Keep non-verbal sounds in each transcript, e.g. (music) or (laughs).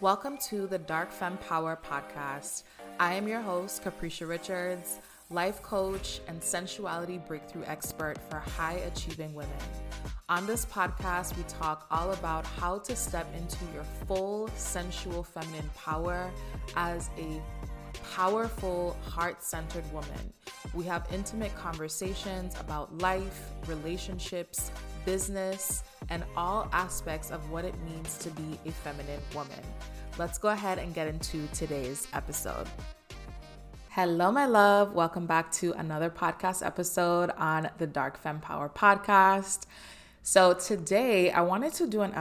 Welcome to the Dark Femme Power podcast. I am your host, Caprisha Richards, life coach and sensuality breakthrough expert for high achieving women. On this podcast, we talk all about how to step into your full sensual feminine power as a powerful, heart centered woman. We have intimate conversations about life, relationships, business, and all aspects of what it means to be a feminine woman. Let's go ahead and get into today's episode. Hello, my love. Welcome back to another podcast episode on the Dark Femme Power podcast. So, today I wanted to do an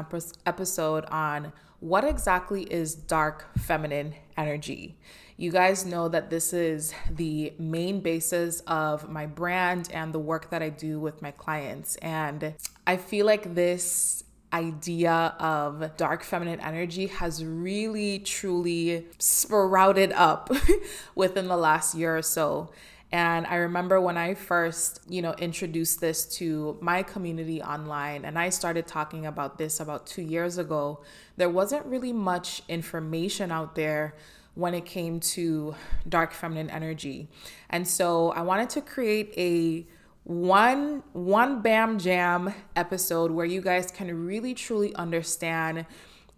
episode on what exactly is dark feminine energy. You guys know that this is the main basis of my brand and the work that I do with my clients. And I feel like this idea of dark feminine energy has really truly sprouted up (laughs) within the last year or so. And I remember when I first, you know, introduced this to my community online and I started talking about this about 2 years ago, there wasn't really much information out there when it came to dark feminine energy. And so I wanted to create a one one bam jam episode where you guys can really truly understand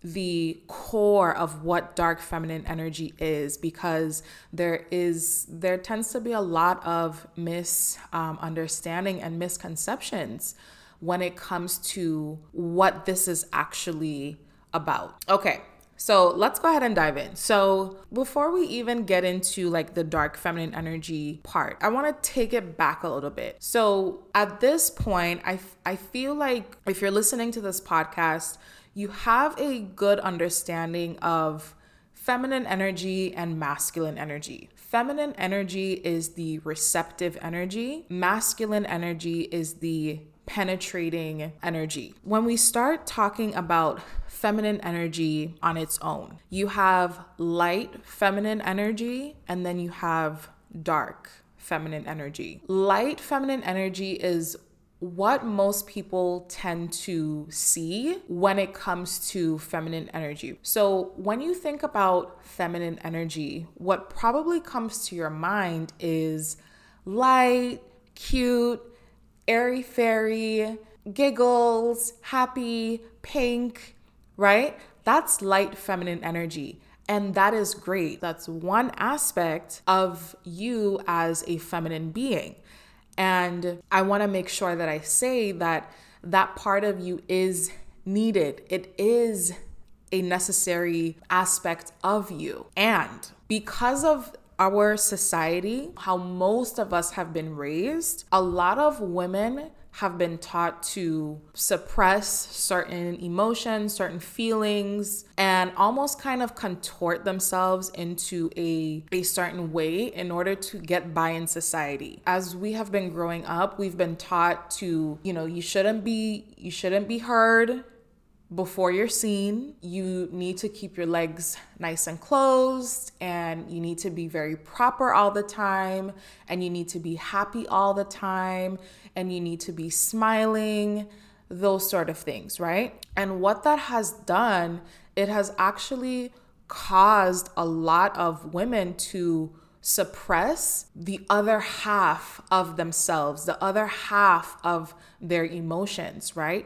the core of what dark feminine energy is because there is there tends to be a lot of misunderstanding um, and misconceptions when it comes to what this is actually about okay so let's go ahead and dive in. So before we even get into like the dark feminine energy part, I want to take it back a little bit. So at this point, I, I feel like if you're listening to this podcast, you have a good understanding of feminine energy and masculine energy. Feminine energy is the receptive energy, masculine energy is the penetrating energy. When we start talking about feminine energy on its own, you have light feminine energy and then you have dark feminine energy. Light feminine energy is what most people tend to see when it comes to feminine energy. So, when you think about feminine energy, what probably comes to your mind is light, cute, airy fairy, giggles, happy, pink, right? That's light feminine energy. And that is great. That's one aspect of you as a feminine being. And I want to make sure that I say that that part of you is needed. It is a necessary aspect of you. And because of our society, how most of us have been raised, a lot of women have been taught to suppress certain emotions, certain feelings, and almost kind of contort themselves into a, a certain way in order to get by in society. As we have been growing up, we've been taught to, you know, you shouldn't be you shouldn't be heard, before you're seen, you need to keep your legs nice and closed, and you need to be very proper all the time, and you need to be happy all the time, and you need to be smiling, those sort of things, right? And what that has done, it has actually caused a lot of women to suppress the other half of themselves, the other half of their emotions, right?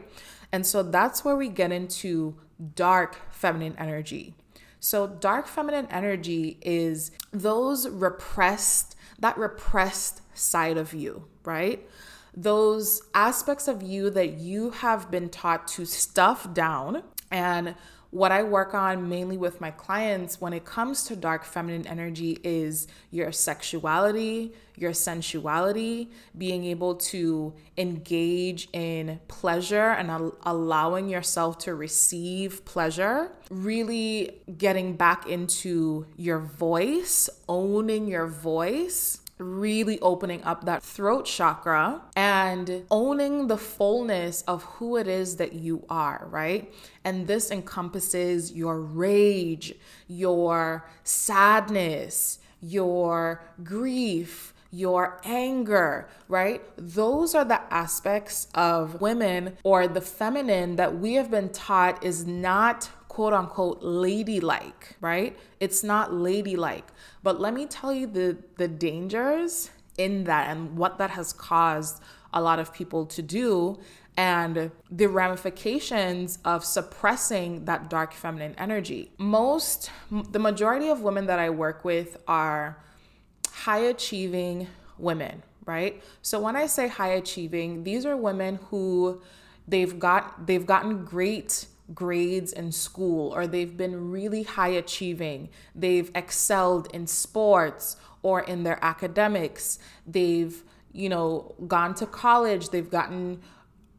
And so that's where we get into dark feminine energy. So, dark feminine energy is those repressed, that repressed side of you, right? Those aspects of you that you have been taught to stuff down and what I work on mainly with my clients when it comes to dark feminine energy is your sexuality, your sensuality, being able to engage in pleasure and al- allowing yourself to receive pleasure, really getting back into your voice, owning your voice really opening up that throat chakra and owning the fullness of who it is that you are, right? And this encompasses your rage, your sadness, your grief, your anger, right? Those are the aspects of women or the feminine that we have been taught is not quote unquote ladylike, right? It's not ladylike. But let me tell you the the dangers in that and what that has caused a lot of people to do and the ramifications of suppressing that dark feminine energy. Most, the majority of women that I work with are high achieving women, right? So when I say high achieving, these are women who they've got they've gotten great grades in school or they've been really high achieving. They've excelled in sports or in their academics. They've, you know, gone to college, they've gotten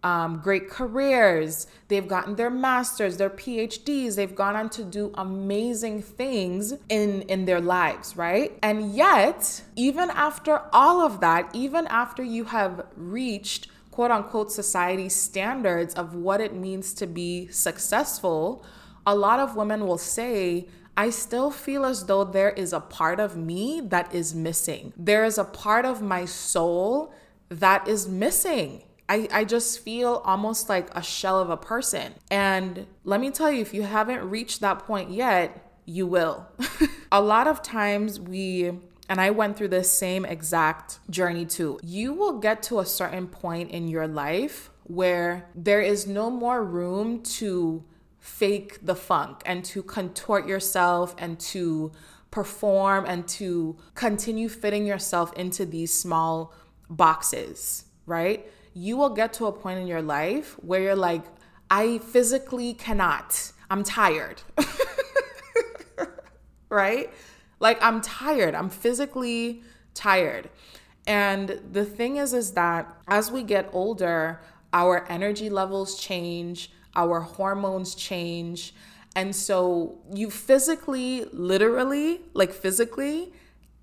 um, great careers. They've gotten their masters, their PhDs. They've gone on to do amazing things in in their lives, right? And yet, even after all of that, even after you have reached quote unquote society standards of what it means to be successful, a lot of women will say, I still feel as though there is a part of me that is missing. There is a part of my soul that is missing. I, I just feel almost like a shell of a person. And let me tell you, if you haven't reached that point yet, you will. (laughs) a lot of times we and I went through this same exact journey too. You will get to a certain point in your life where there is no more room to fake the funk and to contort yourself and to perform and to continue fitting yourself into these small boxes, right? you will get to a point in your life where you're like, I physically cannot. I'm tired. (laughs) right? Like I'm tired. I'm physically tired. And the thing is is that as we get older, our energy levels change, our hormones change. And so you physically, literally, like physically,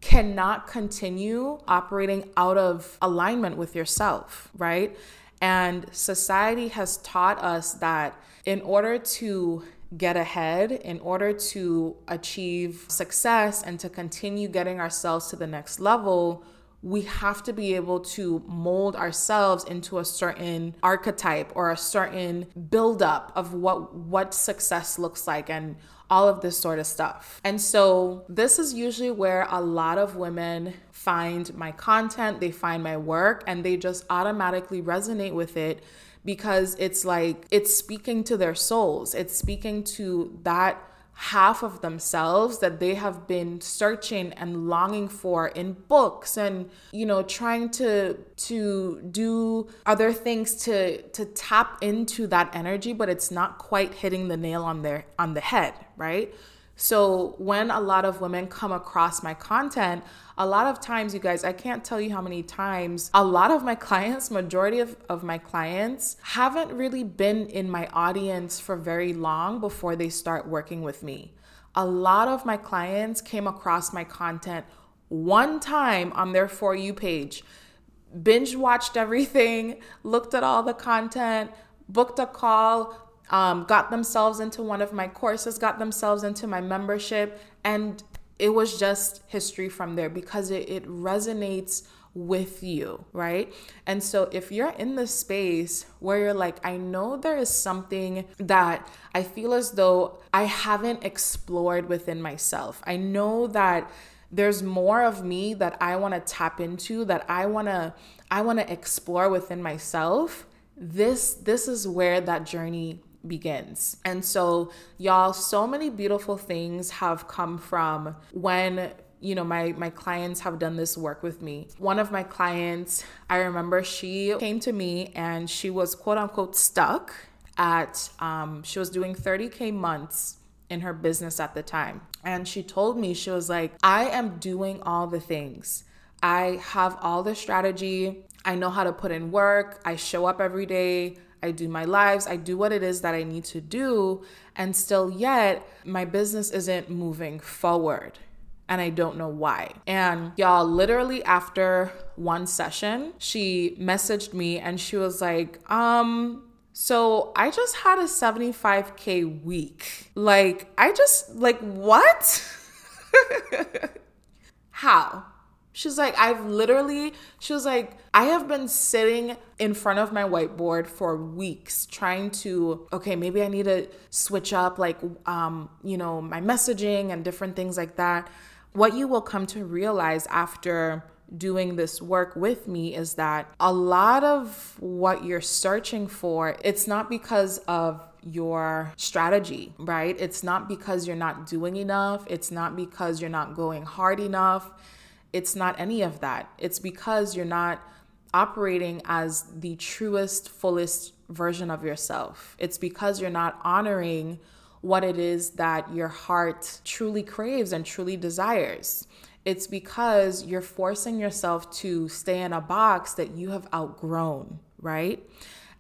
cannot continue operating out of alignment with yourself, right? And society has taught us that in order to get ahead, in order to achieve success and to continue getting ourselves to the next level, we have to be able to mold ourselves into a certain archetype or a certain buildup of what what success looks like and all of this sort of stuff. And so, this is usually where a lot of women find my content, they find my work, and they just automatically resonate with it because it's like it's speaking to their souls, it's speaking to that half of themselves that they have been searching and longing for in books and you know trying to to do other things to to tap into that energy but it's not quite hitting the nail on their on the head right so when a lot of women come across my content, a lot of times, you guys, I can't tell you how many times a lot of my (laughs) clients, majority of, of my clients, haven't really been in my audience for very long before they start working with me. A lot of my clients came across my content one time on their For You page, binge watched everything, (laughs) looked at all the content, booked a call, um, got themselves into one of my courses, got themselves into my membership, and it was just history from there because it, it resonates with you, right? And so if you're in the space where you're like, I know there is something that I feel as though I haven't explored within myself, I know that there's more of me that I want to tap into that I want to I want to explore within myself this this is where that journey begins. And so, y'all, so many beautiful things have come from when you know my my clients have done this work with me. One of my clients i remember she came to me and she was quote unquote stuck at um, she was doing 30k months in her business at the time. And she told me she was like i am doing all the things. I have all the strategy. I know how to put in work. I show up every day I do my lives, I do what it is that I need to do, and still yet my business isn't moving forward. And I don't know why. And y'all, literally after one session, she messaged me and she was like, um, so I just had a 75K week. Like, I just, like, what? (laughs) How? She's like, I've literally, she was like, I have been sitting in front of my whiteboard for weeks trying to, okay, maybe I need to switch up like, um, you know, my messaging and different things like that. What you will come to realize after doing this work with me is that a lot of what you're searching for, it's not because of your strategy, right? It's not because you're not doing enough. It's not because you're not going hard enough it's not any of that. It's because you're not operating as the truest, fullest version of yourself. It's because you're not honoring what it is that your heart truly craves and truly desires. It's because you're forcing yourself to stay in a box that you have outgrown, right?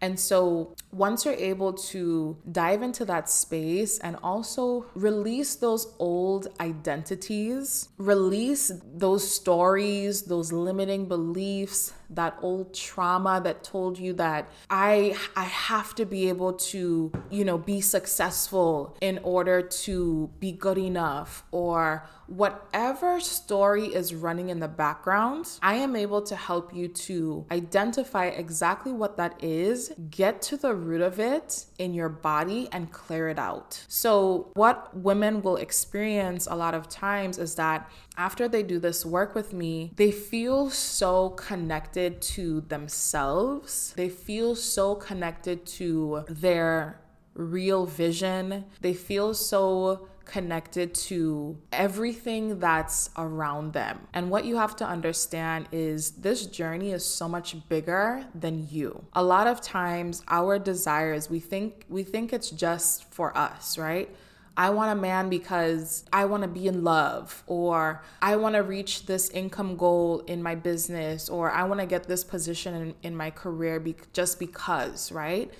And so once you're able to dive into that space and also release those old identities, release those stories, those limiting beliefs, that old trauma that told you that I I have to be able to, you know, be successful in order to be good enough or whatever story is running in the background, I am able to help you to identify exactly what that is, get to the root of it in your body, and clear it out. So, what women will experience a lot of times is that after they do this work with me, they feel so connected to themselves. They feel so connected to their real vision. They feel so connected to everything that's around them. And what you have to understand is this journey is so much bigger than you. A lot of times our desires, we think we think it's just for us, right? I want a man because I want to be in love, or I want to reach this income goal in my business, or I want to get this position in, in my career be- just because, right?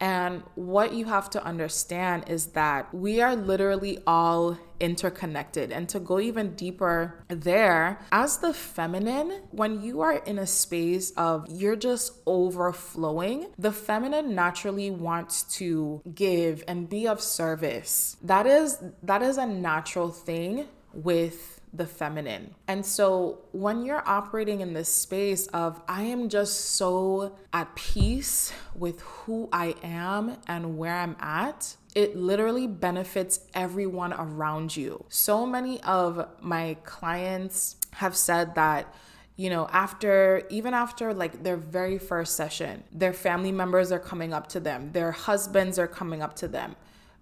And what you have to understand is that we are literally all interconnected. And to go even deeper there, as the feminine, when you are in a space of you're just overflowing, the feminine naturally wants to give and be of service. That is that is a natural thing with the feminine. And so when you're operating in this space of, I am just so at peace with who I am and where I'm at, it literally benefits everyone around you. So many of my clients have said that you know, after even after like their very first session, their family members are coming up to them, their husbands are coming up to them,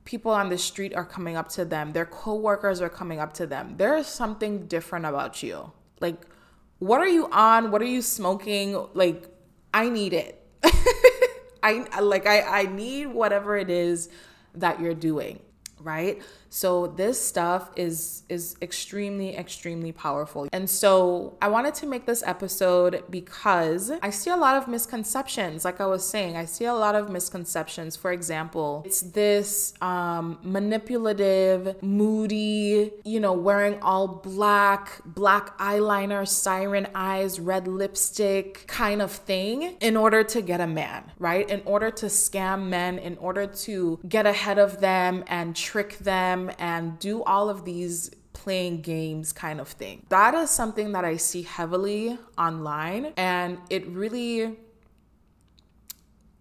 people on the street are coming up to them, their coworkers are coming up to them. There is something different about you. Like, what are you on? What are you smoking? Like, I need it. (laughs) I like I I need whatever it is that you're doing right? So this stuff is is extremely extremely powerful. And so i wanted to make this episode because i see a lot of misconceptions. Like i was saying i see a lot of misconceptions. For example it's this um, manipulative moody you know wearing all black black eyeliner siren eyes red lipstick kind of thing in order to get a man right? In order to scam men in order to get ahead of them and trick them and do all of these playing games kind of thing. That is something that I see heavily online and it really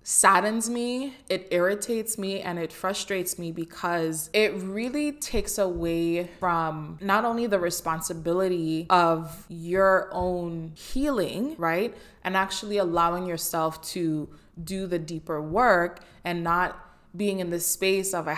saddens me, it irritates me, and it frustrates me because it really takes away from not only the responsibility of your own healing, right? And actually allowing yourself to do the deeper work and not being in the space of a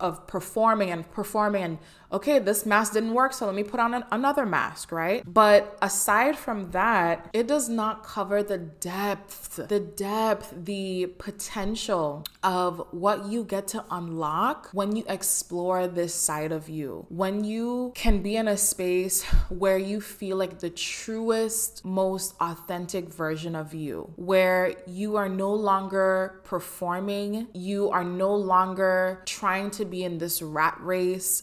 of performing and performing and okay, this mask didn't work, so let me put on an, another mask, right? But aside from that, it does not cover the depth, the depth, the potential of what you get to unlock when you explore this side of you. When you can be in a space (laughs) where you feel like the truest, most authentic version of you, where you are no longer performing, you are no longer trying to be in this rat race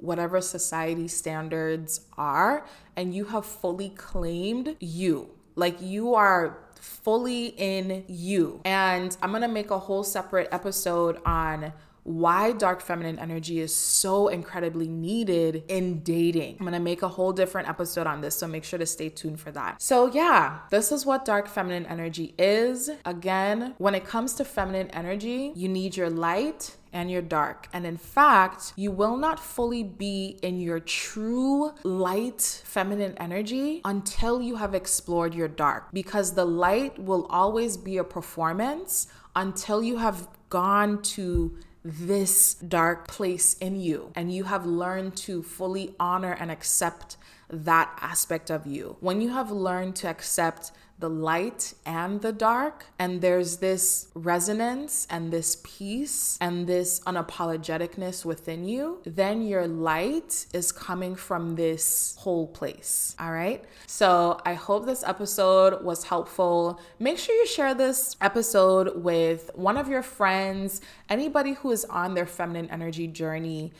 whatever society standards are, and you have fully claimed you. Like you are fully in you. And I'm gonna make a whole separate episode on why dark feminine energy is so incredibly needed in dating. I'm gonna make a whole different episode on this, so make sure to stay tuned for that. So, yeah, this is what dark feminine energy is. Again, when it comes to feminine energy, you need your light and your dark. And in fact, you will not fully be in your true light feminine energy until you have explored your dark because the light will always be a performance until you have gone to this dark place in you and you have learned to fully honor and accept that aspect of you. When you have learned to accept the light and the dark. And there's this resonance and this peace and this unapologeticness within you. Then your light is coming from this whole place. All right. So I hope this episode was helpful. Make sure you share this episode with one of your friends, anybody who is on their feminine energy journey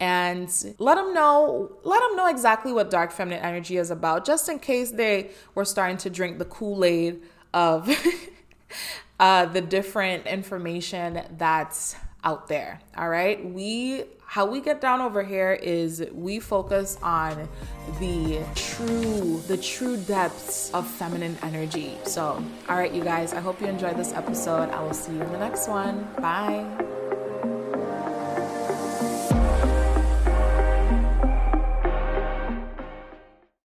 and let them know let them know exactly what dark feminine energy is about just in case they were starting to drink the kool-aid of (laughs) uh, the different information that's out there all right? We how we get down over here is we focus on the true the true depths of feminine energy. So all right you guys i hope you enjoyed this episode. I will see you in the next one. Bye